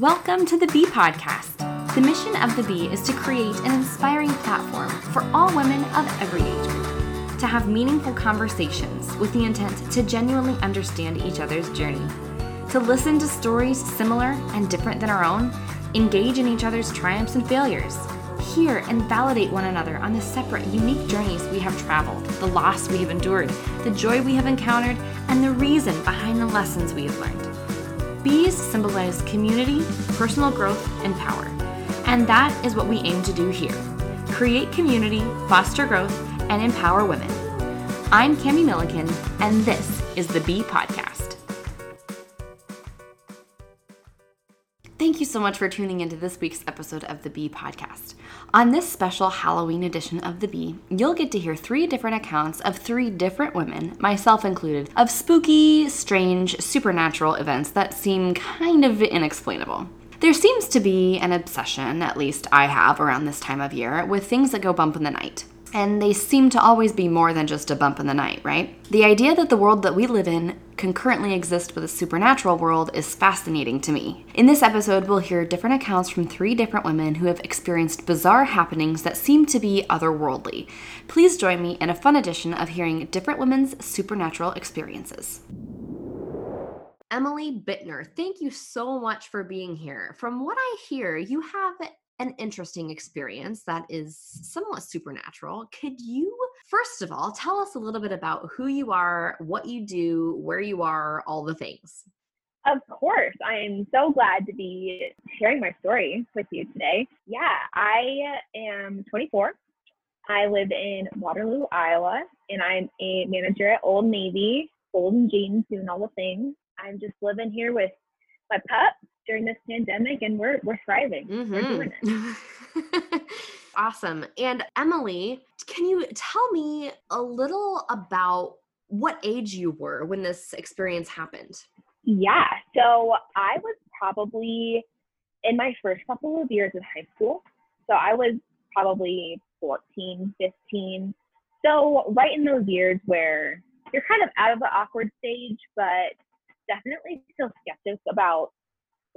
Welcome to the Bee Podcast. The mission of the Bee is to create an inspiring platform for all women of every age group to have meaningful conversations with the intent to genuinely understand each other's journey, to listen to stories similar and different than our own, engage in each other's triumphs and failures, hear and validate one another on the separate, unique journeys we have traveled, the loss we have endured, the joy we have encountered, and the reason behind the lessons we have learned. Bees symbolize community, personal growth, and power. And that is what we aim to do here create community, foster growth, and empower women. I'm Kami Milliken, and this is the Bee Podcast. So much for tuning into this week's episode of the Bee Podcast. On this special Halloween edition of The Bee, you'll get to hear three different accounts of three different women, myself included, of spooky, strange, supernatural events that seem kind of inexplainable. There seems to be an obsession, at least I have around this time of year, with things that go bump in the night. And they seem to always be more than just a bump in the night, right? The idea that the world that we live in can currently exist with a supernatural world is fascinating to me. In this episode, we'll hear different accounts from three different women who have experienced bizarre happenings that seem to be otherworldly. Please join me in a fun edition of hearing different women's supernatural experiences. Emily Bittner, thank you so much for being here. From what I hear, you have an interesting experience that is somewhat supernatural. Could you, first of all, tell us a little bit about who you are, what you do, where you are, all the things? Of course. I am so glad to be sharing my story with you today. Yeah, I am 24. I live in Waterloo, Iowa, and I'm a manager at Old Navy, Golden Jeans, doing all the things. I'm just living here with my pup during this pandemic and we're we're thriving. Mm-hmm. We're doing it. awesome. And Emily, can you tell me a little about what age you were when this experience happened? Yeah. So I was probably in my first couple of years of high school. So I was probably 14, 15. So right in those years where you're kind of out of the awkward stage, but definitely still skeptics about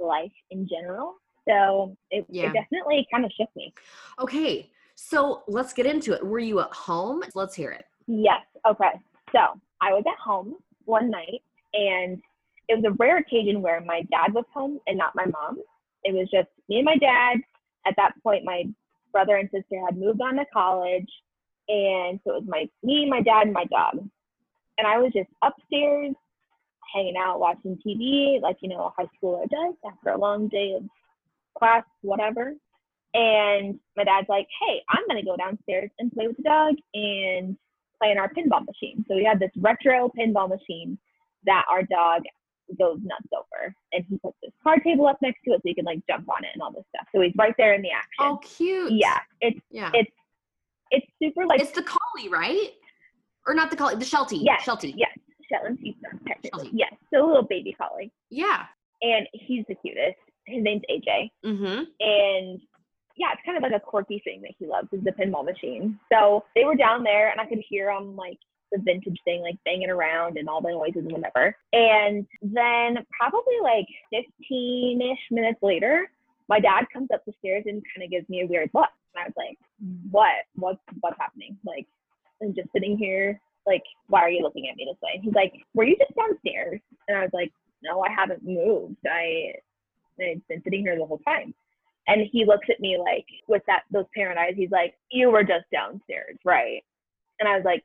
life in general. So it, yeah. it definitely kind of shook me. Okay. So let's get into it. Were you at home? Let's hear it. Yes. Okay. So I was at home one night and it was a rare occasion where my dad was home and not my mom. It was just me and my dad. At that point, my brother and sister had moved on to college. And so it was my me, my dad, and my dog. And I was just upstairs hanging out, watching TV, like, you know, a high schooler does after a long day of class, whatever. And my dad's like, hey, I'm going to go downstairs and play with the dog and play in our pinball machine. So we had this retro pinball machine that our dog goes nuts over. And he puts this card table up next to it so he can like jump on it and all this stuff. So he's right there in the action. Oh, cute. Yeah. It's, yeah. it's, it's super like. It's the collie, right? Or not the collie, the Sheltie. Yes. Sheltie. Yes. Shetland technically. Yes, so a little baby collie. Yeah. And he's the cutest. His name's AJ. Mm-hmm. And yeah, it's kind of like a quirky thing that he loves is the pinball machine. So they were down there, and I could hear them like the vintage thing like banging around and all the noises and whatever. And then probably like 15 ish minutes later, my dad comes up the stairs and kind of gives me a weird look. And I was like, what? What's what's happening? Like, I'm just sitting here like, why are you looking at me this way? And he's like, were you just downstairs? And I was like, no, I haven't moved. I, I've been sitting here the whole time. And he looks at me like with that those parent eyes. He's like, you were just downstairs, right? And I was like,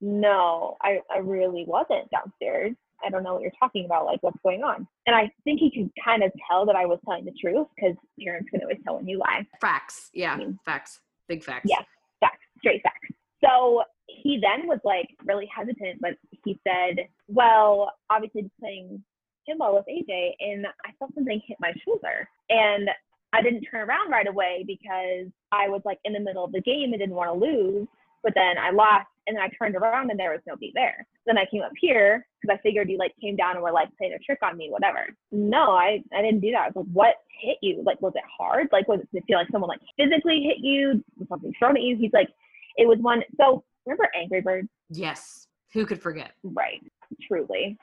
no, I, I really wasn't downstairs. I don't know what you're talking about. Like, what's going on? And I think he could kind of tell that I was telling the truth because parents can always tell when you lie. Facts. Yeah. I mean, facts. Big facts. Yeah. Facts. Straight facts. So he then was like really hesitant, but he said, Well, obviously playing pinball with AJ, and I felt something hit my shoulder. And I didn't turn around right away because I was like in the middle of the game and didn't want to lose. But then I lost and then I turned around and there was nobody there. Then I came up here because I figured you like came down and were like playing a trick on me, whatever. No, I, I didn't do that. I was like, what hit you? Like, was it hard? Like, was it, did it feel like someone like physically hit you? Was something thrown at you? He's like, it was one. So remember Angry Birds? Yes. Who could forget? Right. Truly.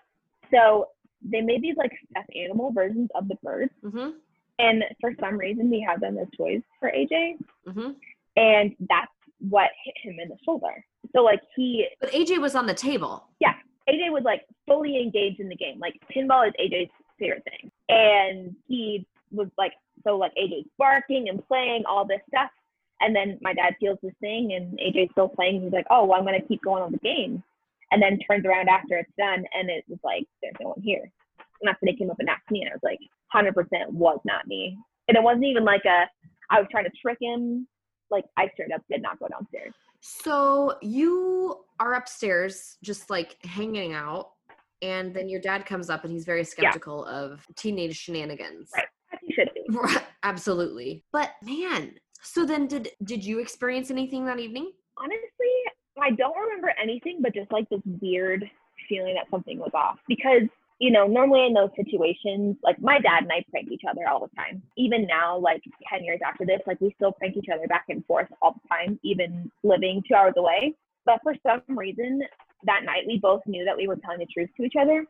So they made these like stuffed animal versions of the birds. Mm-hmm. And for some reason, we had them as toys for AJ, hmm and that's what hit him in the shoulder. So like he But AJ was on the table. Yeah. AJ was like fully engaged in the game. Like pinball is AJ's favorite thing. And he was like, so like AJ's barking and playing all this stuff. And then my dad feels this thing and AJ's still playing. He's like, oh, well, I'm going to keep going on the game. And then turns around after it's done and it was like, there's no one here. And that's when he came up and asked me. And I was like, 100% was not me. And it wasn't even like a, I was trying to trick him. Like I straight up did not go downstairs. So you are upstairs just like hanging out, and then your dad comes up and he's very skeptical of teenage shenanigans. Right. He should be. Right, Absolutely. But man, so then did did you experience anything that evening? honestly, I don't remember anything, but just like this weird feeling that something was off. Because, you know, normally in those situations, like my dad and I prank each other all the time. Even now, like 10 years after this, like we still prank each other back and forth all the time, even living two hours away. But for some reason, that night we both knew that we were telling the truth to each other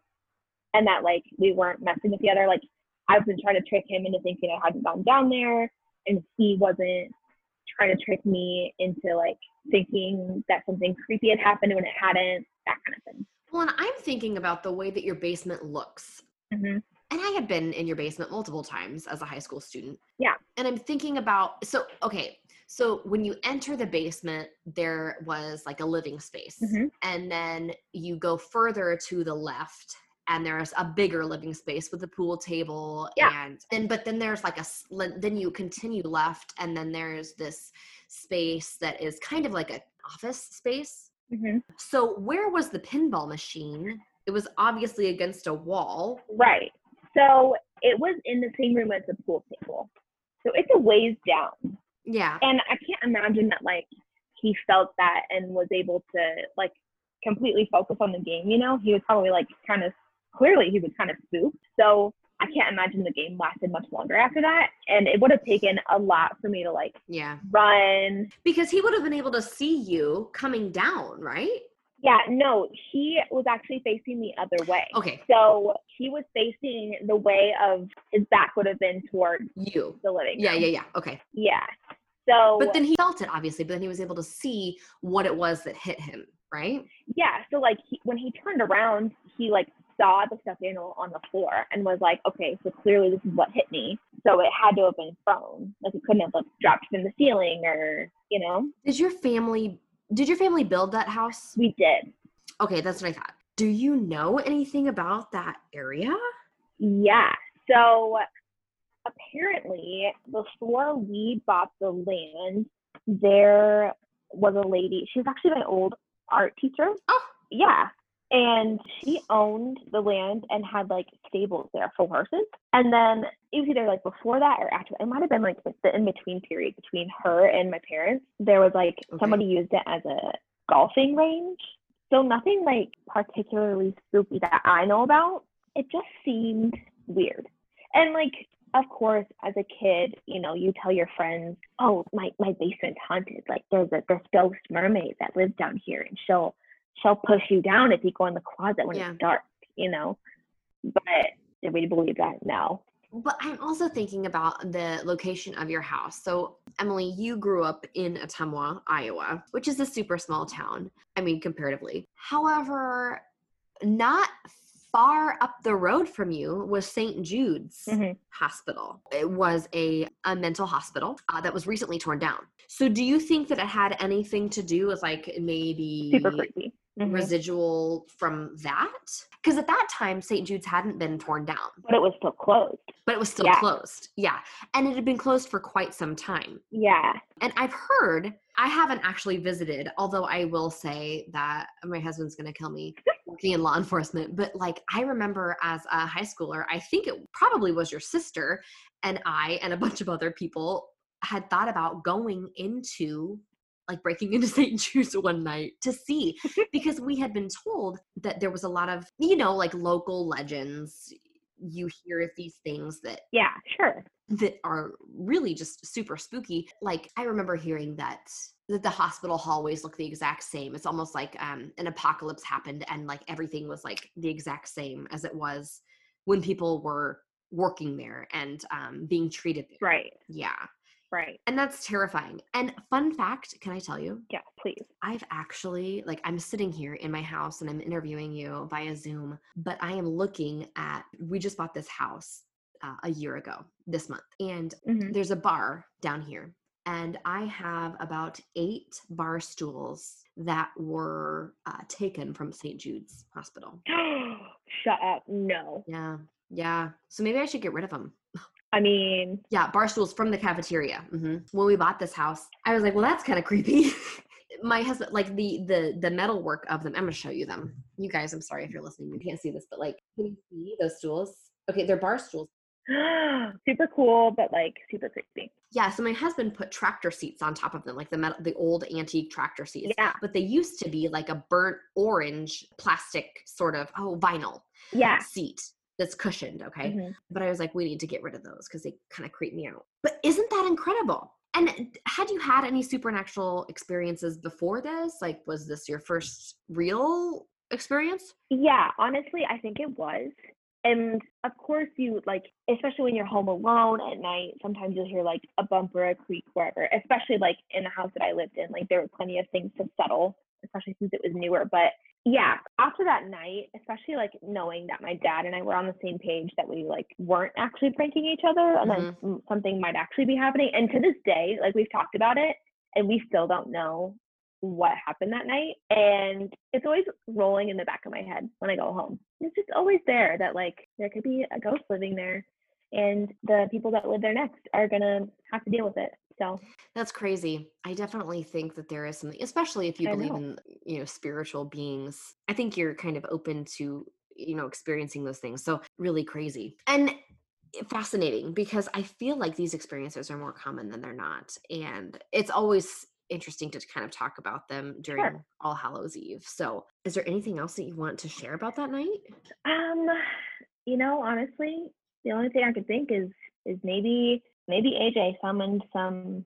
and that like we weren't messing with the other. Like I've been trying to trick him into thinking I hadn't gone down there and he wasn't trying to trick me into like thinking that something creepy had happened when it hadn't, that kind of thing. Well, and I'm thinking about the way that your basement looks. Mm-hmm. And I had been in your basement multiple times as a high school student. Yeah. And I'm thinking about so okay, so when you enter the basement, there was like a living space. Mhm. And then you go further to the left and there's a bigger living space with a pool table Yeah. and then but then there's like a then you continue left and then there's this space that is kind of like an office space Mm-hmm. so where was the pinball machine? It was obviously against a wall. Right. So it was in the same room as the pool table. So it's a ways down. Yeah. And I can't imagine that like he felt that and was able to like completely focus on the game, you know? He was probably like kind of clearly he was kind of spooked. So I can't imagine the game lasted much longer after that. And it would have taken a lot for me to like Yeah. run. Because he would have been able to see you coming down, right? Yeah, no, he was actually facing the other way. Okay. So he was facing the way of his back would have been towards You. the living Yeah, room. yeah, yeah. Okay. Yeah. So But then he felt it obviously, but then he was able to see what it was that hit him, right? yeah, so like he, when he turned around, he like saw the stuffed animal on the floor and was like, okay, so clearly this is what hit me. So it had to have been thrown. Like it couldn't have like dropped from the ceiling or you know. Did your family did your family build that house? We did. Okay, that's what I thought. Do you know anything about that area? Yeah. So apparently, before we bought the land, there was a lady. She was actually my old art teacher. Oh. Yeah. And she owned the land and had like stables there for horses. And then it was either like before that or after. It might have been like the in between period between her and my parents. There was like Okay. somebody used it as a golfing range. So nothing like particularly spooky that I know about. It just seemed weird. And like, of course, as a kid, you know, you tell your friends, "Oh, my my basement's haunted. Like, there's a this ghost mermaid that lives down here, and she'll she'll push you down if you go in the closet when Yeah. it's dark." You know. But did we believe that? No. But I'm also thinking about the location of your house. So, Emily, you grew up in Ottumwa, Iowa, which is a super small town. I mean, comparatively. However, not far up the road from you was St. Jude's Mhm. Hospital. It was a, a mental hospital uh, that was recently torn down. So, do you think that it had anything to do with like maybe Super creepy. Mhm. residual from that? Because at that time, St. Jude's hadn't been torn down But it was still closed. but it was still Yeah. closed. Yeah. And it had been closed for quite some time. Yeah. And I've heard, I haven't actually visited, although I will say that my husband's going to kill me working in law enforcement. But like, I remember as a high schooler, I think it probably was your sister and I and a bunch of other people had thought about going into like breaking into St. Jude's one night to see because we had been told that there was a lot of, you know, like local legends. You hear these things that Yeah. Sure. that are really just super spooky. Like I remember hearing that that the hospital hallways look the exact same. It's almost like um, an apocalypse happened and like everything was like the exact same as it was when people were working there and um, being treated there. Right. Yeah. Right. And that's terrifying. And fun fact, can I tell you? Yeah, please. I've actually, like, I'm sitting here in my house and I'm interviewing you via Zoom, but I am looking at, we just bought this house uh, a year ago this month. And Mhm. there's a bar down here. And I have about eight bar stools that were uh, taken from St. Jude's Hospital. Shut up. No. Yeah. Yeah. So maybe I should get rid of them. I mean, Yeah, bar stools from the cafeteria. hmm When we bought this house, I was like, well, that's kind of creepy. My husband, like the the the metal work of them. I'm gonna show you them. You guys, I'm sorry if you're listening. You can't see this, but like, can you see those stools? Okay, they're bar stools. super cool, but like super creepy. Yeah. So my husband put tractor seats on top of them, like the metal, the old antique tractor seats. Yeah. But they used to be like a burnt orange plastic sort of oh vinyl Yeah. seat that's cushioned. Okay. Mhm. but I was like, we need to get rid of those because they kind of creep me out. But isn't that incredible? And had you had any supernatural experiences before this? Like, was this your first real experience? Yeah, honestly, I think it was. And of course, you like, especially when you're home alone at night, sometimes you'll hear like a bump or a creak wherever, especially like in the house that I lived in. Like, there were plenty of things to settle, especially since it was newer. But yeah, after that night, especially like knowing that my dad and I were on the same page that we like weren't actually pranking each other and then mm, something might actually be happening. And to this day, like we've talked about it and we still don't know what happened that night. And it's always rolling in the back of my head when I go home. It's just always there that like there could be a ghost living there and the people that live there next are gonna have to deal with it. So That's crazy. I definitely think that there is something, especially if you I believe know. in, you know, spiritual beings. I think you're kind of open to, you know, experiencing those things. So, really crazy. And fascinating because I feel like these experiences are more common than they're not. And it's always interesting to kind of talk about them during All Hallows Eve. So, is there anything else that you want to share about that night? Um, you know, honestly, the only thing I could think is is maybe maybe AJ summoned some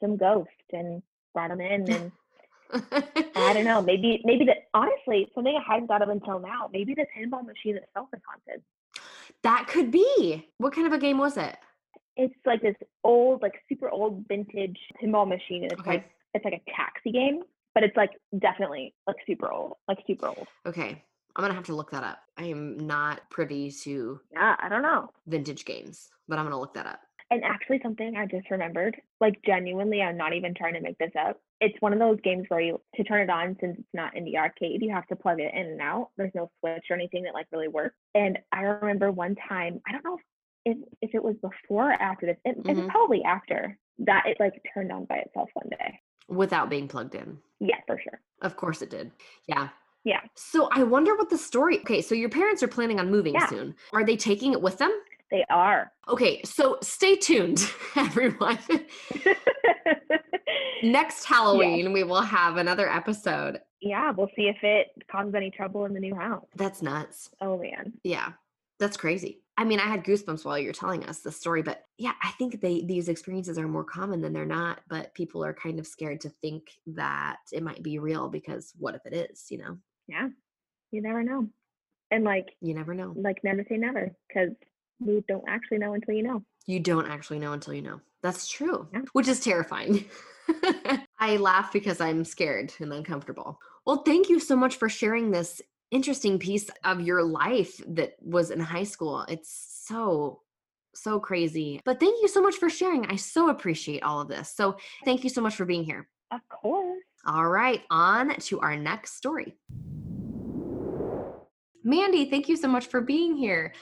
some ghost and brought him in and I don't know, maybe maybe the honestly, something I hadn't thought of until now, maybe the pinball machine itself is haunted. that could be. What kind of a game was it? It's like this old, like super old vintage pinball machine and it's Okay. like it's like a taxi game, but it's like definitely like super old, like super old. Okay. I'm going to have to look that up. I am not privy to Yeah, I don't know. vintage games, but I'm going to look that up. And actually, something I just remembered, like genuinely, I'm not even trying to make this up. It's one of those games where you, to turn it on, since it's not in the arcade, you have to plug it in and out. There's no switch or anything that like really works. And I remember one time, I don't know if if it was before or after this, it, it was Mhm. probably after that it like turned on by itself one day. Without being plugged in. Yeah, for sure. Of course it did. Yeah. Yeah. So I wonder what the story. Okay, so your parents are planning on moving Yeah. soon. Are they taking it with them? They are. Okay, so stay tuned, everyone. Next Halloween, we will have another episode. yeah, we'll see if it causes any trouble in the new house. That's nuts. Oh man. Yeah, that's crazy. I mean, I had goosebumps while you're telling us the story, but yeah, I think they these experiences are more common than they're not. But people are kind of scared to think that it might be real because what if it is? You know, Yeah. You never know. And like you never know. like never say never because we don't actually know until you know. You don't actually know until you know. That's true, Yeah. which is terrifying. I laugh because I'm scared and uncomfortable. Well, thank you so much for sharing this interesting piece of your life that was in high school. It's so, so crazy. But thank you so much for sharing. I so appreciate all of this. So, thank you so much for being here. Of course. All right, on to our next story. Mandy, thank you so much for being here.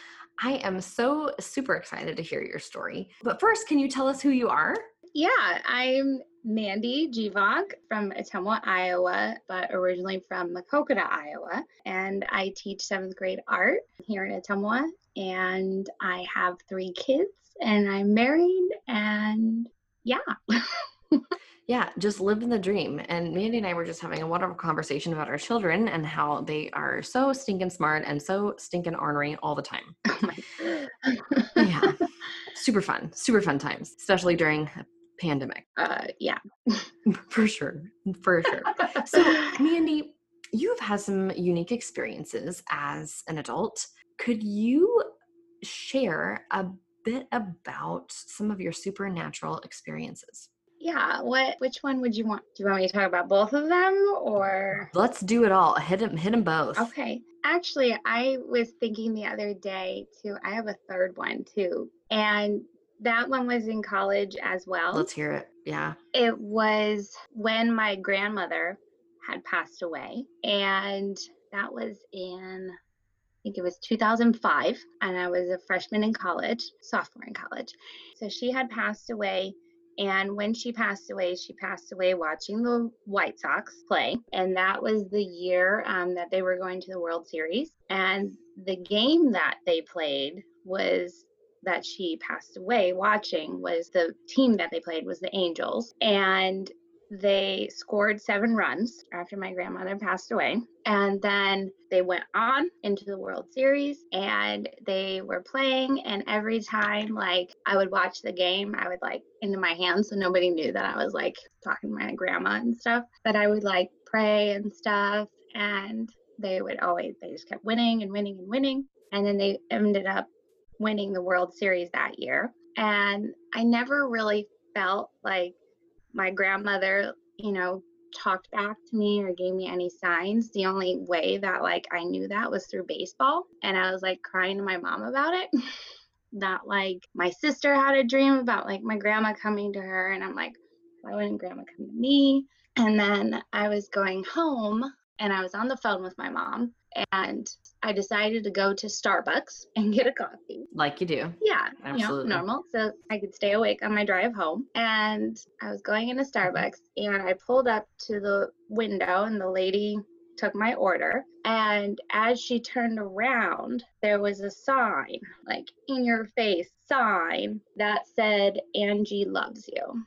I am so super excited to hear your story. But first, can you tell us who you are? Yeah, I'm Mandy Gvog from Ottumwa, Iowa, but originally from Maquoketa, Iowa. And I teach seventh grade art here in Ottumwa. And I have three kids, and I'm married. And yeah, Yeah, just living the dream. And Mandy and I were just having a wonderful conversation about our children and how they are so stinking smart and so stinking ornery all the time. oh my Yeah. super fun, super fun times, especially during a pandemic. uh, yeah. For sure. For sure. So, Mandy, you've had some unique experiences as an adult. Could you share a bit about some of your supernatural experiences? Yeah, what which one would you want? Do you want me to talk about both of them or Let's do it all. Hit them hit them both. Okay. Actually, I was thinking the other day too. I have a third one too. And that one was in college as well. Let's hear it. Yeah. It was when my grandmother had passed away and that was in I think it was 2005 and I was a freshman in college, sophomore in college. So she had passed away and when she passed away, she passed away watching the White Sox play. And that was the year um, that they were going to the World Series. And the game that they played was that she passed away watching was the team that they played was the Angels. And they scored seven runs after my grandmother passed away. And then they went on into the World Series and they were playing. And every time, like, I would watch the game, I would like into my hands so nobody knew that I was like talking to my grandma and stuff. But I would like pray and stuff. And they would always, they just kept winning and winning and winning. And then they ended up winning the World Series that year. And I never really felt like my grandmother, you know, talked back to me or gave me any signs. The only way that like I knew that was through baseball. And I was like crying to my mom about it. that like my sister had a dream about like my grandma coming to her and I'm like, why wouldn't grandma come to me? And then I was going home and I was on the phone with my mom and I decided to go to Starbucks and get a coffee. Like you do. Yeah, Absolutely. you know, normal. So I could stay awake on my drive home. And I was going into Starbucks and I pulled up to the window and the lady took my order. And as she turned around, there was a sign, like in your face sign that said, Angie loves you.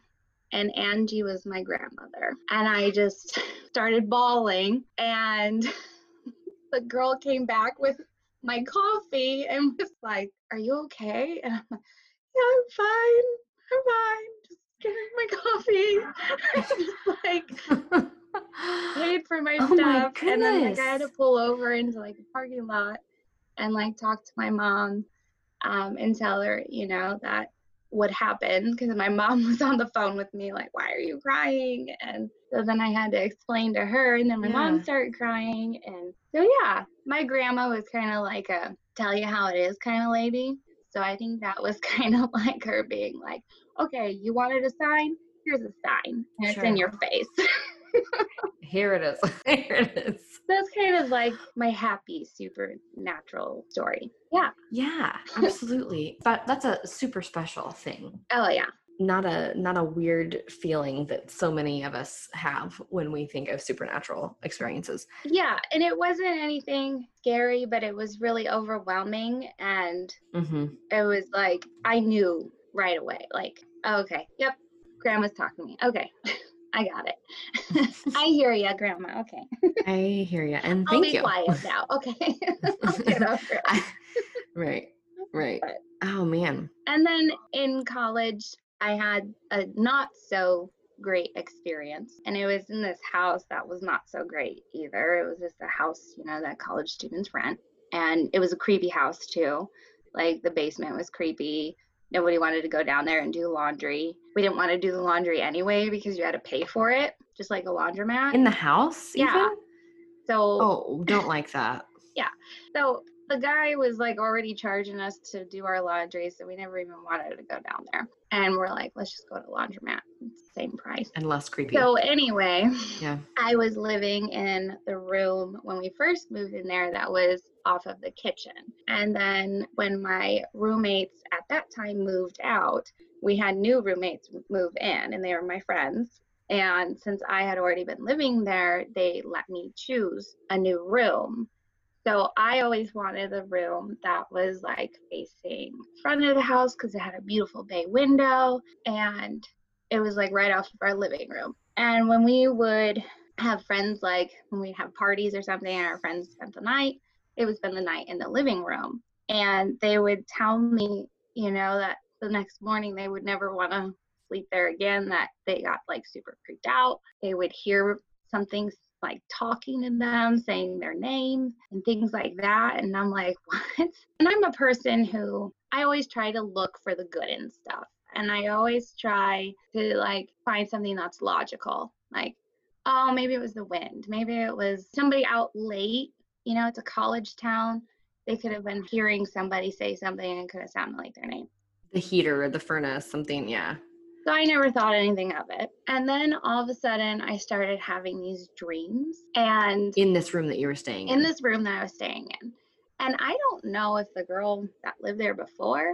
And Angie was my grandmother. And I just started bawling. And the girl came back with my coffee and was like, Are you okay? And I'm like, Yeah, I'm fine. I'm fine. Just getting my coffee. just like paid for my Oh my stuff. and then like I had to pull over into like a parking lot and like talk to my mom um, and tell her, you know, that what happened because my mom was on the phone with me, like, why are you crying? And so then I had to explain to her, and then my mom started crying. And so, yeah, my grandma was kind of like a tell you how it is kind of lady. So I think that was kind of like her being like, okay, you wanted a sign? Here's a sign, and it's in your face. Here it is. Here it is. That's kind of like my happy supernatural story. Yeah. Yeah, absolutely. But that's a super special thing. Oh, yeah. Not a not a weird feeling that so many of us have when we think of supernatural experiences. Yeah. And it wasn't anything scary, but it was really overwhelming. And Mm-hmm. it was like, I knew right away, like, oh, okay, yep, grandma's talking to me. Okay. I got it. I hear you, grandma. Okay. I hear you, and thank I'll be you. quiet now. Okay. I'll get over it. I- right, right. But- Oh man. And then in college, I had a not so great experience. And it was in this house that was not so great either. It was just a house, you know, that college students rent. And it was a creepy house too. Like the basement was creepy. Nobody wanted to go down there and do laundry. We didn't want to do the laundry anyway because you had to pay for it, just like a laundromat. In the house, Yeah. even? so Oh, don't like that. Yeah. So the guy was like already charging us to do our laundry, so we never even wanted to go down there. And we're like, let's just go to laundromat. Same price. And less creepy. So anyway, Yeah. I was living in the room when we first moved in there that was off of the kitchen. And then when my roommates at that time moved out, we had new roommates move in and they were my friends. And since I had already been living there, they let me choose a new room. So I always wanted a room that was like facing front of the house because it had a beautiful bay window and it was like right off of our living room. And when we would have friends, like when we'd have parties or something, and our friends spent the night, it would spend the night in the living room. And they would tell me, you know, that the next morning they would never want to sleep there again, that they got like super creeped out. They would hear something like talking to them, saying their name and things like that. And I'm like, what? And I'm a person who I always try to look for the good in stuff. And I always try to like find something that's logical. Like, oh, maybe it was the wind. Maybe it was somebody out late. You know, it's a college town. They could have been hearing somebody say something and could have sounded like their name. The heater or the furnace, something, yeah. So I never thought anything of it. And then all of a sudden, I started having these dreams. And in this room that you were staying in, in this room that I was staying in. And I don't know if the girl that lived there before,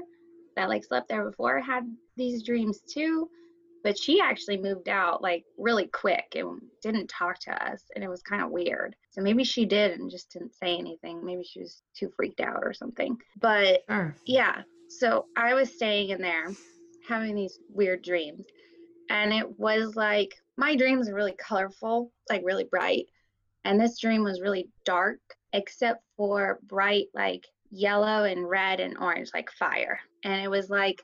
that like slept there before, had these dreams too. But she actually moved out like really quick and didn't talk to us. And it was kind of weird. So maybe she did and just didn't say anything. Maybe she was too freaked out or something. But sure. yeah. So I was staying in there having these weird dreams. And it was like my dreams are really colorful, like really bright. And this dream was really dark, except for bright, like yellow and red and orange, like fire. And it was like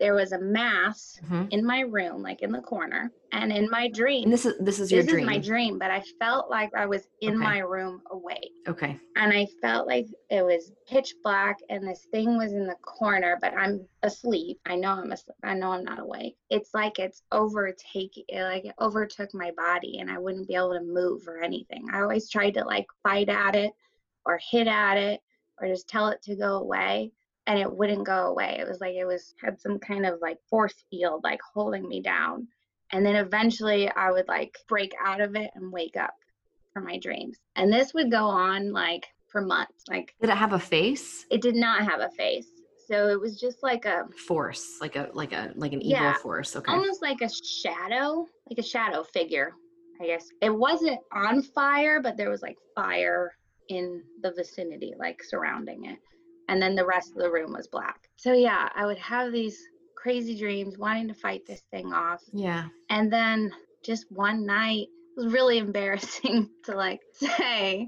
there was a mass mm-hmm. in my room, like in the corner, and in my dream. And this is this is your this dream. This is my dream, but I felt like I was in okay. my room awake. Okay. And I felt like it was pitch black, and this thing was in the corner, but I'm asleep. I know I'm asleep. I know I'm not awake. It's like it's overtaking, like it overtook my body, and I wouldn't be able to move or anything. I always tried to like fight at it, or hit at it, or just tell it to go away and it wouldn't go away. It was like it was had some kind of like force field like holding me down. And then eventually I would like break out of it and wake up from my dreams. And this would go on like for months. Like Did it have a face? It did not have a face. So it was just like a force, like a like a like an evil yeah, force. Okay. Almost like a shadow, like a shadow figure, I guess. It wasn't on fire, but there was like fire in the vicinity, like surrounding it and then the rest of the room was black. So yeah, I would have these crazy dreams wanting to fight this thing off. Yeah. And then just one night it was really embarrassing to like say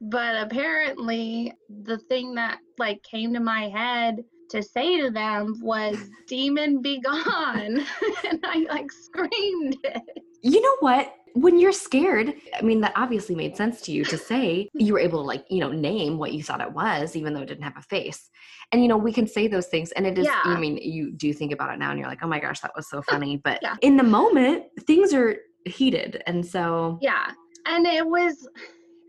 but apparently the thing that like came to my head to say to them was demon be gone and i like screamed it you know what when you're scared, I mean, that obviously made sense to you to say you were able to, like, you know, name what you thought it was, even though it didn't have a face. And, you know, we can say those things. And it is, yeah. I mean, you do think about it now and you're like, oh my gosh, that was so funny. But yeah. in the moment, things are heated. And so. Yeah. And it was,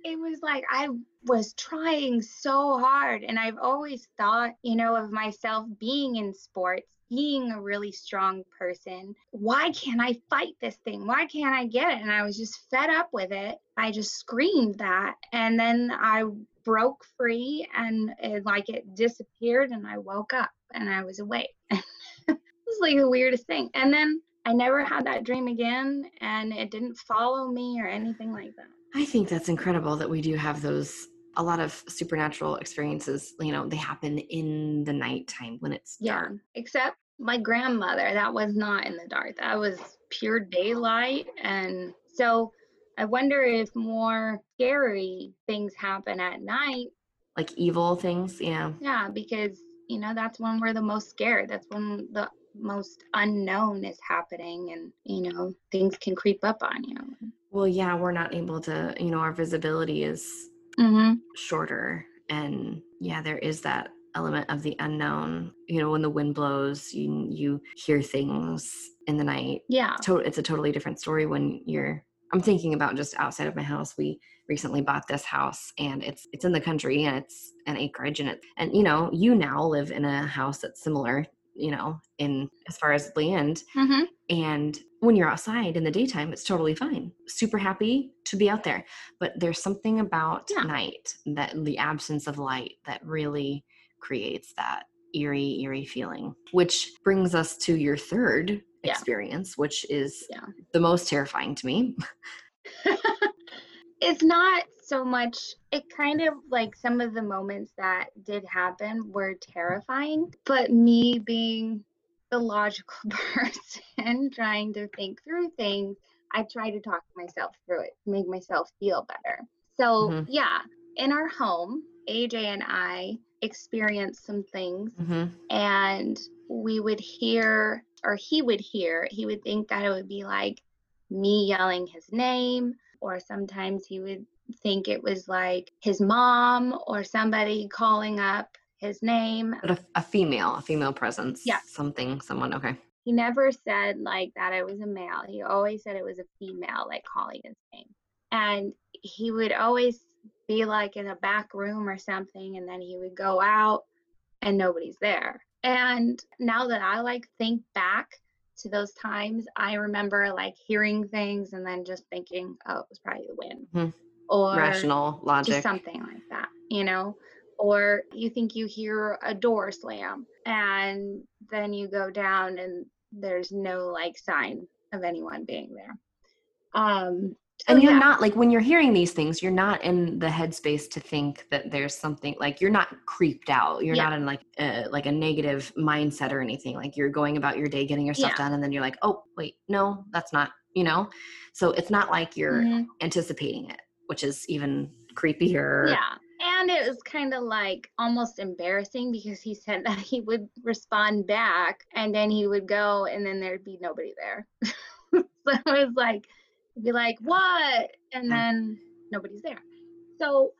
it was like I was trying so hard. And I've always thought, you know, of myself being in sports being a really strong person. Why can't I fight this thing? Why can't I get it? And I was just fed up with it. I just screamed that. And then I broke free and it, like it disappeared and I woke up and I was awake. it was like the weirdest thing. And then I never had that dream again and it didn't follow me or anything like that. I think that's incredible that we do have those a lot of supernatural experiences, you know, they happen in the nighttime when it's yeah, dark. Except my grandmother, that was not in the dark. That was pure daylight. And so I wonder if more scary things happen at night. Like evil things, yeah. Yeah, because, you know, that's when we're the most scared. That's when the most unknown is happening and, you know, things can creep up on you. Well, yeah, we're not able to, you know, our visibility is mm-hmm. shorter. And yeah, there is that element of the unknown. You know, when the wind blows, you you hear things in the night. Yeah, to- it's a totally different story when you're. I'm thinking about just outside of my house. We recently bought this house, and it's it's in the country, and it's an acreage, and it and you know you now live in a house that's similar you know, in as far as land. Mm-hmm. And when you're outside in the daytime, it's totally fine. Super happy to be out there. But there's something about yeah. night that the absence of light that really creates that eerie, eerie feeling, which brings us to your third yeah. experience, which is yeah. the most terrifying to me. it's not so much it kind of like some of the moments that did happen were terrifying but me being the logical person trying to think through things i try to talk myself through it make myself feel better so mm-hmm. yeah in our home aj and i experienced some things mm-hmm. and we would hear or he would hear he would think that it would be like me yelling his name or sometimes he would think it was like his mom or somebody calling up his name. But a, a female, a female presence. Yeah. Something, someone. Okay. He never said like that it was a male. He always said it was a female, like calling his name. And he would always be like in a back room or something, and then he would go out and nobody's there. And now that I like think back to those times, I remember like hearing things and then just thinking, oh, it was probably the wind. Mhm. Or Rational logic. something like that, you know? Or you think you hear a door slam and then you go down and there's no like sign of anyone being there. Um so and you're yeah, not like when you're hearing these things you're not in the headspace to think that there's something like you're not creeped out you're Yeah. not in like a, like a negative mindset or anything like you're going about your day getting your stuff Yeah. done and then you're like oh wait no that's not you know so it's not like you're mhm. anticipating it which is even creepier Yeah. And it was kind of like almost embarrassing because he said that he would respond back and then he would go and then there'd be nobody there. so it was like, be like, what? And then nobody's there. So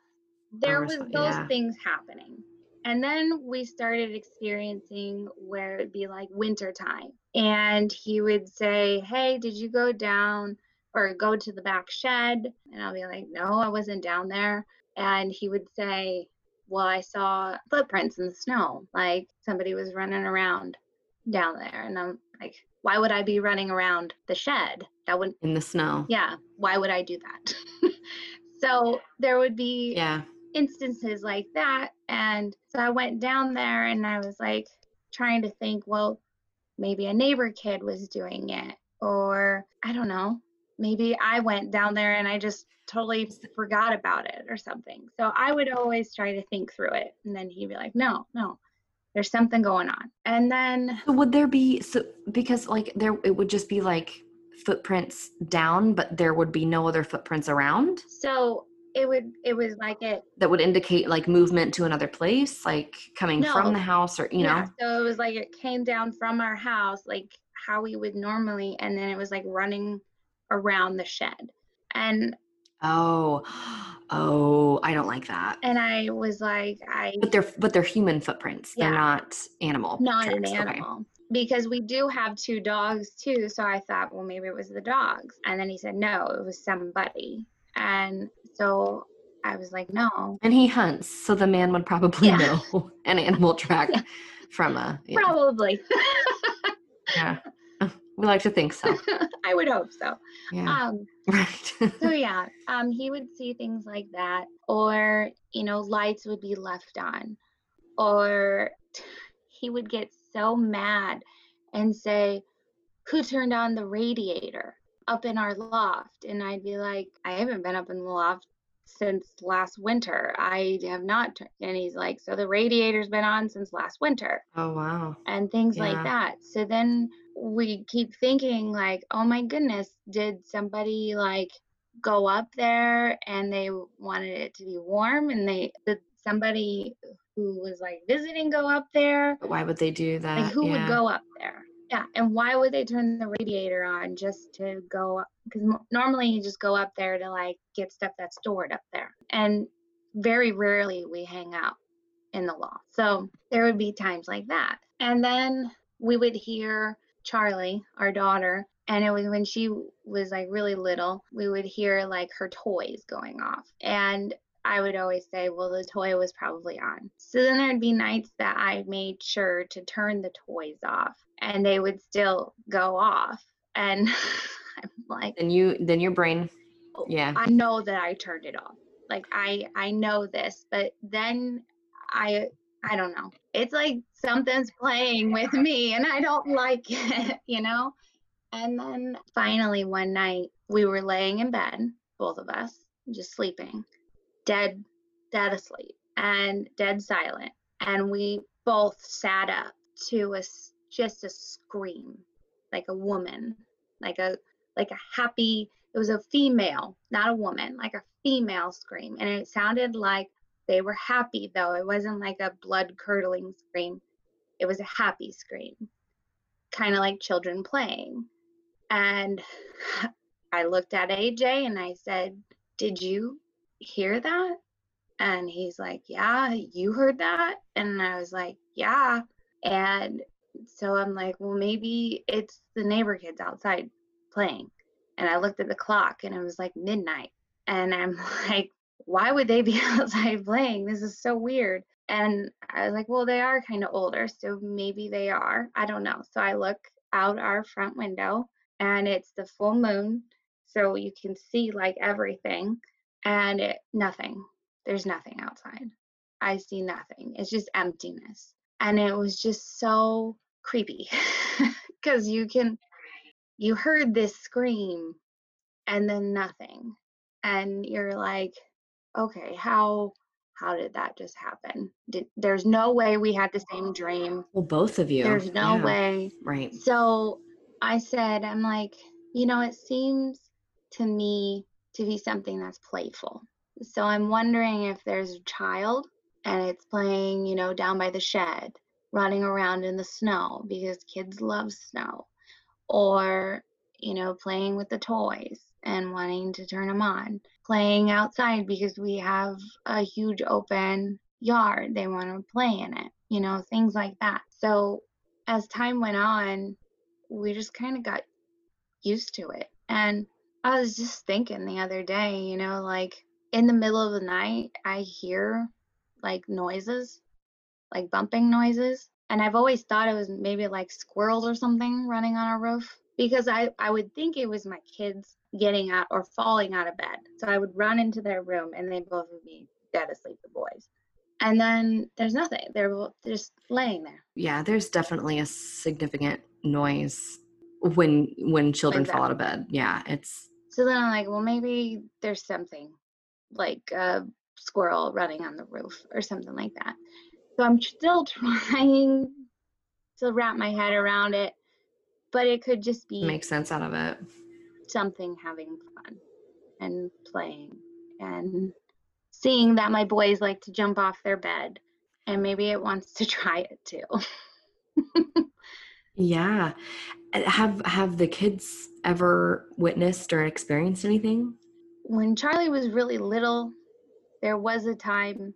there was those yeah. things happening. And then we started experiencing where it'd be like winter time. And he would say, Hey, did you go down or go to the back shed? And I'll be like, No, I wasn't down there. And he would say, Well, I saw footprints in the snow, like somebody was running around down there. And I'm like, Why would I be running around the shed? That wouldn't, in the snow yeah, why would I do that? so there would be yeah instances like that. And so I went down there and I was like trying to think, well, maybe a neighbor kid was doing it, or I don't know, maybe I went down there and I just totally forgot about it or something. So I would always try to think through it. And then he'd be like, no, no, there's something going on. And then, so would there be so because like there it would just be like footprints down but there would be no other footprints around so it would, it was like it, that would indicate like movement to another place, like coming No. from the house or you yeah, know. so it was like it came down from our house, like how we would normally, and then it was like running around the shed. And Oh, oh, I don't like that. and I was like, I But they're but they're human footprints. They're not animal. not an tracks. Okay. animal. Because we do have two dogs too. So I thought, well, maybe it was the dogs. And then he said, no, it was somebody. And so I was like, no, And he hunts, so the man would probably Yeah. know an animal track Yeah. from a. Yeah, probably. yeah. We like to think so. I would hope so. Yeah. Um, right. so yeah, um, he would see things like that, or you know, lights would be left on, or he would get so mad and say, "Who turned on the radiator up in our loft?" And I'd be like, "I haven't been up in the loft since last winter. I have not." tur-" And he's like, "So the radiator's been on since last winter." oh wow. and things Yeah. like that. So then we keep thinking like, oh my goodness, did somebody like go up there and they wanted it to be warm and they did somebody who was like visiting go up there? Why would they do that? Like who would go up there? Yeah, and why would they turn the radiator on just to go up? Because normally you just go up there to like get stuff that's stored up there, and very rarely we hang out in the loft. So there would be times like that, and then we would hear Charlie, our daughter, and it was when she was like really little. We would hear like her toys going off, and I would always say, well, the toy was probably on. So then there'd be nights that I made sure to turn the toys off and they would still go off. And I'm like, Then you then your brain. "Oh, Yeah. I know that I turned it off. Like I I know this, but then I I don't know. It's like something's playing with me and I don't like it, you know? And then finally one night we were laying in bed, both of us, just sleeping, dead dead asleep and dead silent. And we both sat up to a just a scream, like a woman, like a like a happy it was a female, not a woman, like a female scream. And it sounded like they were happy, though. It wasn't like a blood curdling scream, it was a happy scream, kind of like children playing. And I looked at AJ and I said, Did you hear that? And he's like, Yeah, you heard that? And I was like, Yeah. And so I'm like, Well, maybe it's the neighbor kids outside playing. And I looked at the clock and it was like midnight. And I'm like, Why would they be outside playing? This is so weird. And I was like, Well, they are kind of older. So maybe they are. I don't know. So I look out our front window and it's the full moon. So you can see like everything and it, nothing. There's nothing outside. I see nothing. It's just emptiness. And it was just so creepy because you can, you heard this scream and then nothing. And you're like, okay, how, how did that just happen? Did, there's no way we had the same dream. Well, both of you. There's no Yeah. way. Right. So I said, I'm like, you know, it seems to me to be something that's playful. So I'm wondering if there's a child and it's playing, you know, down by the shed, running around in the snow because kids love snow, or, you know, playing with the toys and wanting to turn them on, playing outside because we have a huge open yard. They want to play in it, you know, things like that. So as time went on, we just kind of got used to it. And I was just thinking the other day, you know, like in the middle of the night, I hear like noises, like bumping noises. And I've always thought it was maybe like squirrels or something running on our roof because I, I would think it was my kids getting out or falling out of bed. So I would run into their room and they both would be dead asleep, the boys. And then there's nothing. They're both just laying there. Yeah, there's definitely a significant noise when when children fall out of bed. Yeah, it's So then I'm like, well, maybe there's something like a squirrel running on the roof or something like that. So I'm still trying to wrap my head around it, but it could just be make sense out of it. Something having fun and playing and seeing that my boys like to jump off their bed and maybe it wants to try it too. Yeah. Have have the kids ever witnessed or experienced anything? when Charlie was really little, there was a time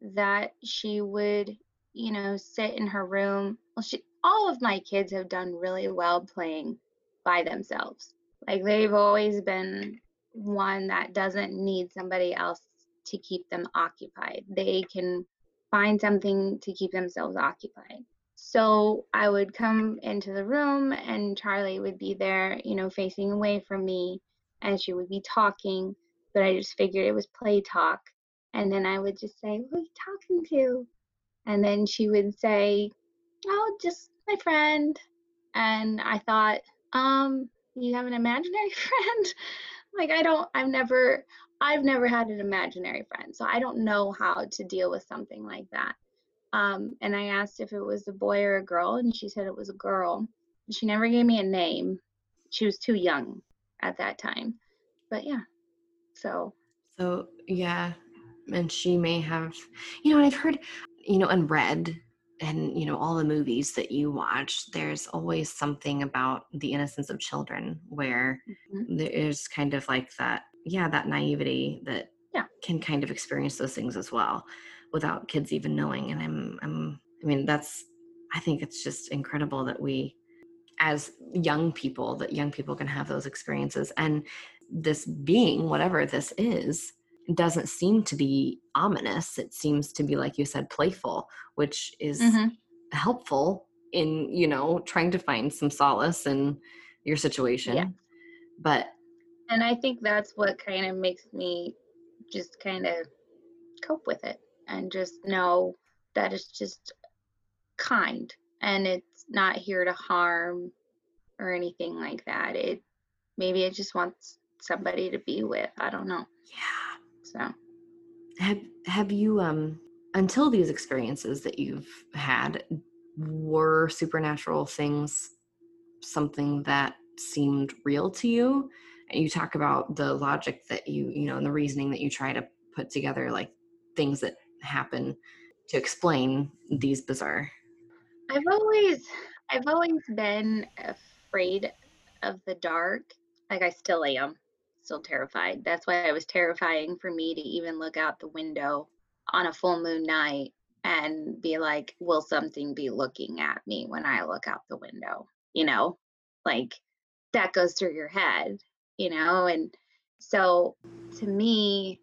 that she would, you know, sit in her room. Well, she, all of my kids have done really well playing by themselves. Like they've always been one that doesn't need somebody else to keep them occupied. They can find something to keep themselves occupied. So I would come into the room and Charlie would be there, you know, facing away from me and she would be talking, but I just figured it was play talk. And then I would just say, Who are you talking to? And then she would say, Oh, just my friend. And I thought, um, you have an imaginary friend? like I don't I've never I've never had an imaginary friend, so I don't know how to deal with something like that. Um, and I asked if it was a boy or a girl, and she said it was a girl. She never gave me a name. She was too young at that time. But yeah, so So yeah, and she may have, you know, I've heard, you know, and read, and you know, all the movies that you watch. There's always something about the innocence of children where mhm. there is kind of like that, yeah, that naivety that Yeah. can kind of experience those things as well, without kids even knowing. And I'm, I'm, I mean, that's, I think it's just incredible that we, as young people, that young people can have those experiences and this being, whatever this is, doesn't seem to be ominous. It seems to be, like you said, playful, which is Mhm. helpful in, you know, trying to find some solace in your situation. Yeah. But and I think that's what kind of makes me just kind of cope with it and just know that it's just kind and it's not here to harm or anything like that. It maybe it just wants somebody to be with. I don't know. yeah, So. Have have you um until these experiences that you've had were supernatural things something that seemed real to you? And you talk about the logic that you you know and the reasoning that you try to put together like things that happen to explain these bizarre. I've always I've always been afraid of the dark Like I still am, still terrified. That's why it was terrifying for me to even look out the window on a full moon night and be like, will something be looking at me when I look out the window? You know, like that goes through your head, you know? And so to me,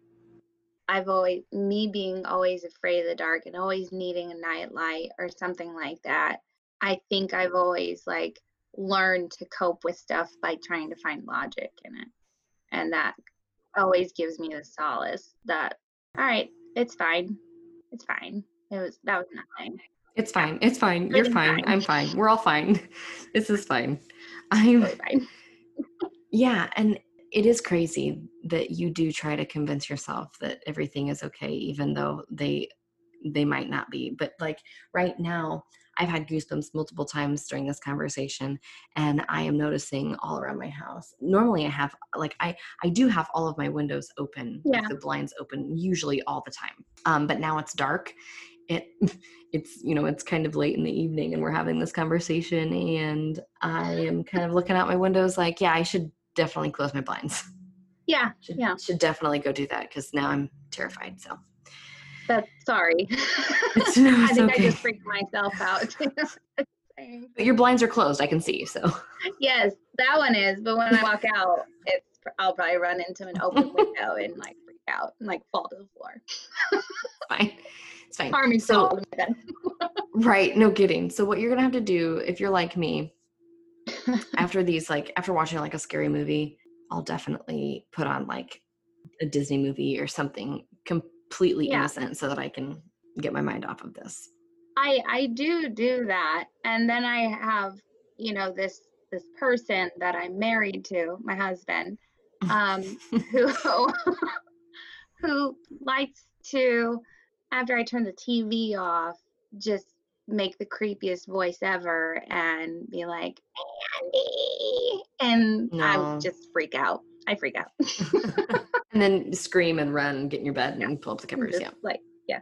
I've always, me being always afraid of the dark and always needing a night light or something like that, I think I've always like learned to cope with stuff by trying to find logic in it. And that always gives me the solace that, all right, it's fine. It's fine. It was, that was nothing. It's fine. It's fine. You're fine. fine. I'm fine. We're all fine. This is fine. I'm fine. yeah. And it is crazy that you do try to convince yourself that everything is okay even though they they might not be but like right now i've had goosebumps multiple times during this conversation and i am noticing all around my house normally i have like i i do have all of my windows open yeah. like the blinds open usually all the time um, but now it's dark it it's you know it's kind of late in the evening and we're having this conversation and i am kind of looking out my windows like yeah i should definitely close my blinds. Yeah. Should, yeah. Should definitely go do that because now I'm terrified. So. That's sorry. It's, no, it's I think okay. I just freaked myself out. but your blinds are closed. I can see. So. Yes, that one is. But when I walk out, it's I'll probably run into an open window and like freak out and like fall to the floor. fine. It's fine. Harming so, right. No kidding. So what you're gonna have to do if you're like me after these like after watching like a scary movie i'll definitely put on like a disney movie or something completely yeah. innocent so that i can get my mind off of this i i do do that and then i have you know this this person that i'm married to my husband um who who likes to after i turn the tv off just make the creepiest voice ever and be like, Andy. And no. I would just freak out. I freak out. and then scream and run, get in your bed and pull up the covers. Just, yeah. Like, yeah.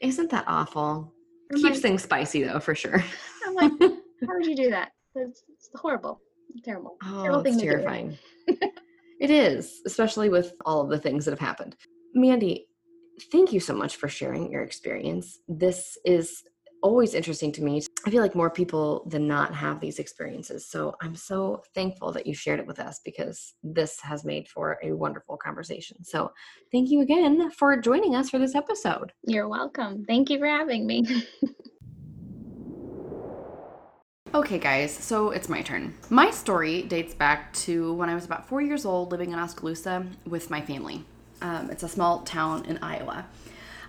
Isn't that awful? I'm Keeps like, things spicy though, for sure. I'm like, how would you do that? It's, it's horrible. Terrible. Oh, terrible it's terrifying. it is, especially with all of the things that have happened. Mandy, thank you so much for sharing your experience. This is always interesting to me. I feel like more people than not have these experiences. So I'm so thankful that you shared it with us because this has made for a wonderful conversation. So thank you again for joining us for this episode. You're welcome. Thank you for having me. Okay, guys, so it's my turn. My story dates back to when I was about four years old living in Oskaloosa with my family. Um, it's a small town in Iowa.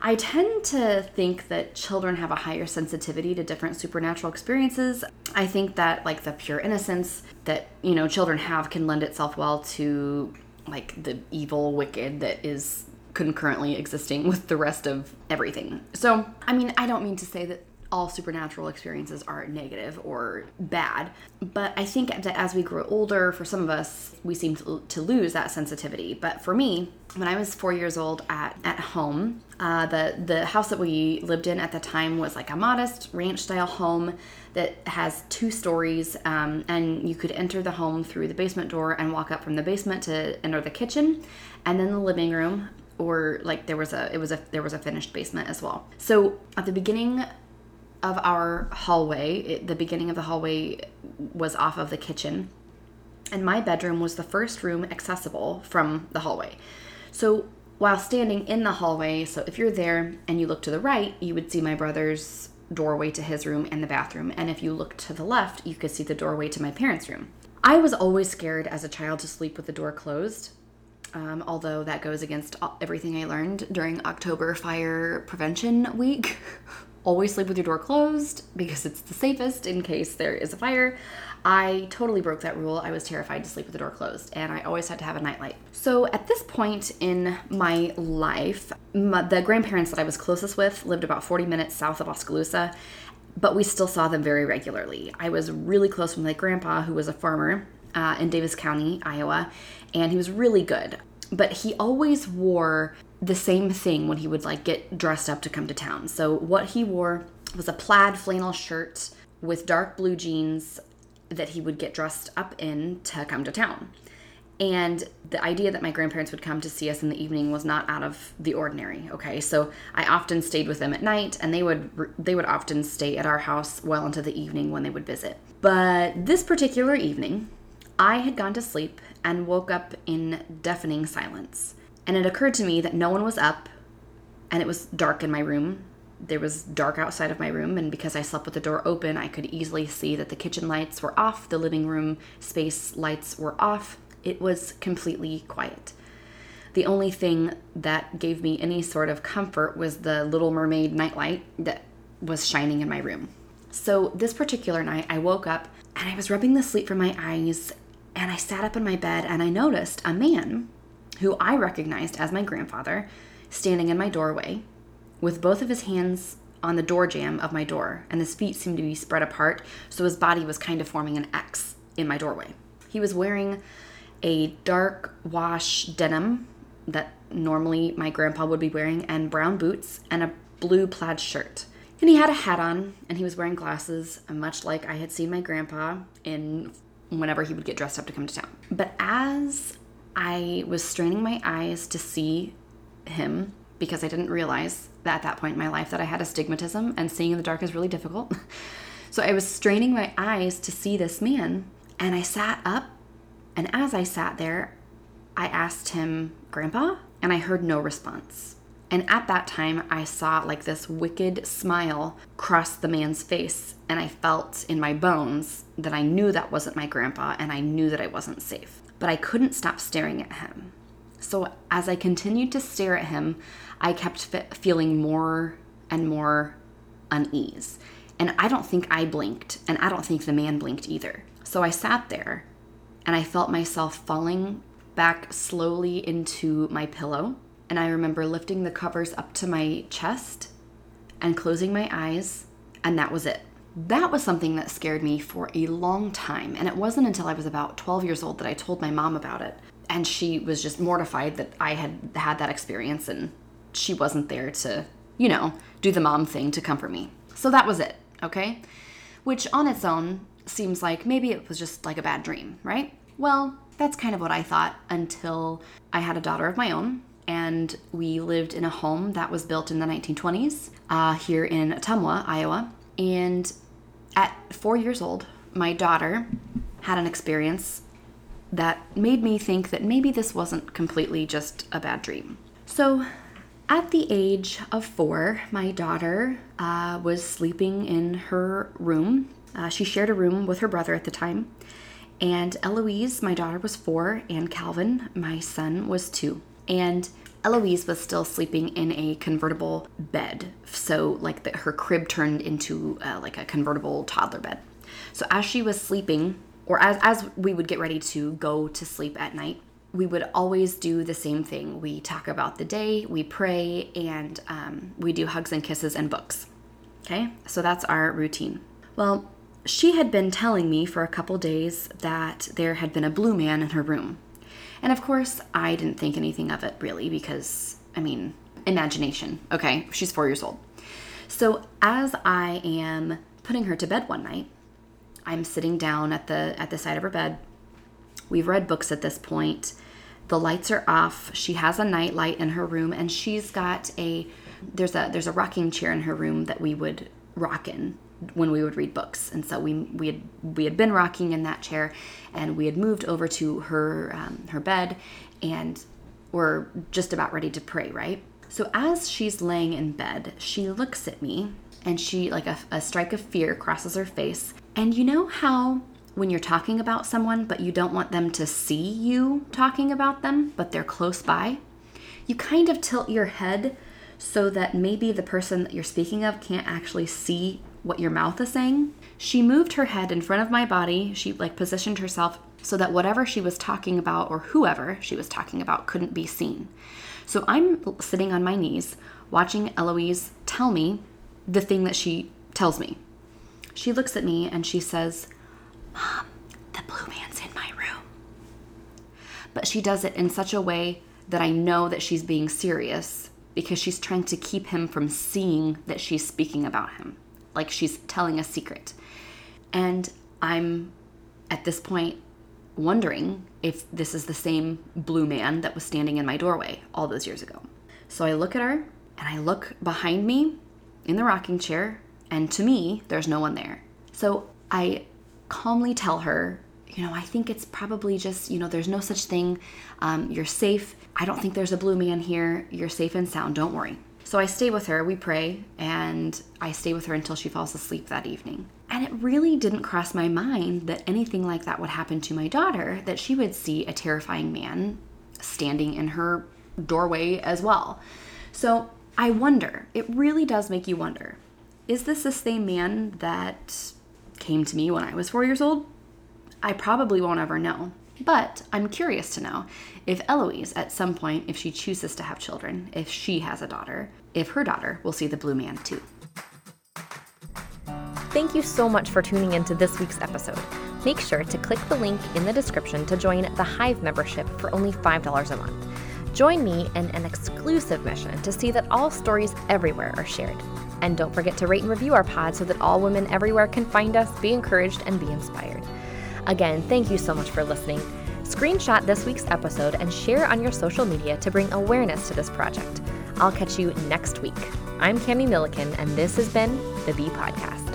I tend to think that children have a higher sensitivity to different supernatural experiences. I think that like the pure innocence that, you know, children have can lend itself well to like the evil wicked that is concurrently existing with the rest of everything. So, I mean, I don't mean to say that all supernatural experiences are negative or bad. But I think that as we grow older, for some of us, we seem to, lose that sensitivity. But for me, when I was four years old at, at home, uh, the, the house that we lived in at the time was like a modest ranch style home that has two stories. Um, and you could enter the home through the basement door and walk up from the basement to enter the kitchen and then the living room or like there was a it was a there was a finished basement as well. So at the beginning of our hallway, it, the beginning of the hallway was off of the kitchen, and my bedroom was the first room accessible from the hallway. So while standing in the hallway, so if you're there and you look to the right, you would see my brother's doorway to his room and the bathroom. And if you look to the left, you could see the doorway to my parents' room. I was always scared as a child to sleep with the door closed. Um, although that goes against everything I learned during October Fire Prevention Week, always sleep with your door closed because it's the safest in case there is a fire. I totally broke that rule. I was terrified to sleep with the door closed, and I always had to have a nightlight. So, at this point in my life, my, the grandparents that I was closest with lived about 40 minutes south of Oskaloosa, but we still saw them very regularly. I was really close with my grandpa, who was a farmer uh, in Davis County, Iowa, and he was really good. But he always wore the same thing when he would like get dressed up to come to town. So what he wore was a plaid flannel shirt with dark blue jeans, that he would get dressed up in to come to town. And the idea that my grandparents would come to see us in the evening was not out of the ordinary. Okay, so I often stayed with them at night, and they would they would often stay at our house well into the evening when they would visit. But this particular evening, I had gone to sleep and woke up in deafening silence. And it occurred to me that no one was up, and it was dark in my room. There was dark outside of my room, and because I slept with the door open, I could easily see that the kitchen lights were off, the living room space lights were off, it was completely quiet. The only thing that gave me any sort of comfort was the Little Mermaid nightlight that was shining in my room. So, this particular night, I woke up and I was rubbing the sleep from my eyes, and I sat up in my bed and I noticed a man who I recognized as my grandfather standing in my doorway with both of his hands on the door jamb of my door, and his feet seemed to be spread apart, so his body was kind of forming an X in my doorway. He was wearing a dark wash denim that normally my grandpa would be wearing, and brown boots, and a blue plaid shirt. And he had a hat on, and he was wearing glasses, much like I had seen my grandpa in whenever he would get dressed up to come to town. But as I was straining my eyes to see him, because I didn't realize that at that point in my life that I had astigmatism, and seeing in the dark is really difficult. so I was straining my eyes to see this man, and I sat up and as I sat there, I asked him, Grandpa? And I heard no response. And at that time, I saw like this wicked smile cross the man's face. And I felt in my bones that I knew that wasn't my grandpa and I knew that I wasn't safe. But I couldn't stop staring at him. So as I continued to stare at him, I kept feeling more and more unease. And I don't think I blinked, and I don't think the man blinked either. So I sat there and I felt myself falling back slowly into my pillow. And I remember lifting the covers up to my chest and closing my eyes, and that was it. That was something that scared me for a long time. And it wasn't until I was about 12 years old that I told my mom about it. And she was just mortified that I had had that experience and she wasn't there to, you know, do the mom thing to comfort me. So that was it, okay? Which on its own seems like maybe it was just like a bad dream, right? Well, that's kind of what I thought until I had a daughter of my own. And we lived in a home that was built in the 1920s uh, here in Ottumwa, Iowa. And at four years old, my daughter had an experience that made me think that maybe this wasn't completely just a bad dream. So, at the age of four, my daughter uh, was sleeping in her room uh, she shared a room with her brother at the time. And Eloise, my daughter, was four, and Calvin, my son, was two. And Eloise was still sleeping in a convertible bed. So, like, the, her crib turned into uh, like a convertible toddler bed. So, as she was sleeping, or as, as we would get ready to go to sleep at night, we would always do the same thing. We talk about the day, we pray, and um, we do hugs and kisses and books. Okay, so that's our routine. Well, she had been telling me for a couple days that there had been a blue man in her room. And of course, I didn't think anything of it really because, I mean, imagination, okay? She's four years old. So as I am putting her to bed one night, I'm sitting down at the at the side of her bed. We've read books at this point. The lights are off. She has a night light in her room and she's got a there's a there's a rocking chair in her room that we would rock in when we would read books. And so we we had we had been rocking in that chair, and we had moved over to her um, her bed, and we're just about ready to pray, right? So as she's laying in bed, she looks at me, and she like a, a strike of fear crosses her face. And you know how when you're talking about someone, but you don't want them to see you talking about them, but they're close by, you kind of tilt your head so that maybe the person that you're speaking of can't actually see what your mouth is saying. She moved her head in front of my body. She like positioned herself so that whatever she was talking about or whoever she was talking about couldn't be seen. So I'm sitting on my knees watching Eloise tell me the thing that she tells me. She looks at me and she says, Mom, the blue man's in my room. But she does it in such a way that I know that she's being serious because she's trying to keep him from seeing that she's speaking about him like she's telling a secret. And I'm at this point wondering if this is the same blue man that was standing in my doorway all those years ago. So I look at her and I look behind me in the rocking chair, and to me, there's no one there. So I calmly tell her, you know, I think it's probably just, you know, there's no such thing. Um, you're safe. I don't think there's a blue man here. You're safe and sound. Don't worry. So I stay with her, we pray, and I stay with her until she falls asleep that evening. And it really didn't cross my mind that anything like that would happen to my daughter, that she would see a terrifying man standing in her doorway as well. So I wonder, it really does make you wonder is this the same man that came to me when I was four years old? I probably won't ever know. But I'm curious to know if Eloise, at some point, if she chooses to have children, if she has a daughter, if her daughter will see the blue man too. Thank you so much for tuning into this week's episode. Make sure to click the link in the description to join the Hive membership for only $5 a month. Join me in an exclusive mission to see that all stories everywhere are shared. And don't forget to rate and review our pod so that all women everywhere can find us, be encouraged, and be inspired. Again, thank you so much for listening. Screenshot this week's episode and share on your social media to bring awareness to this project. I'll catch you next week. I'm Kami Milliken, and this has been the Bee Podcast.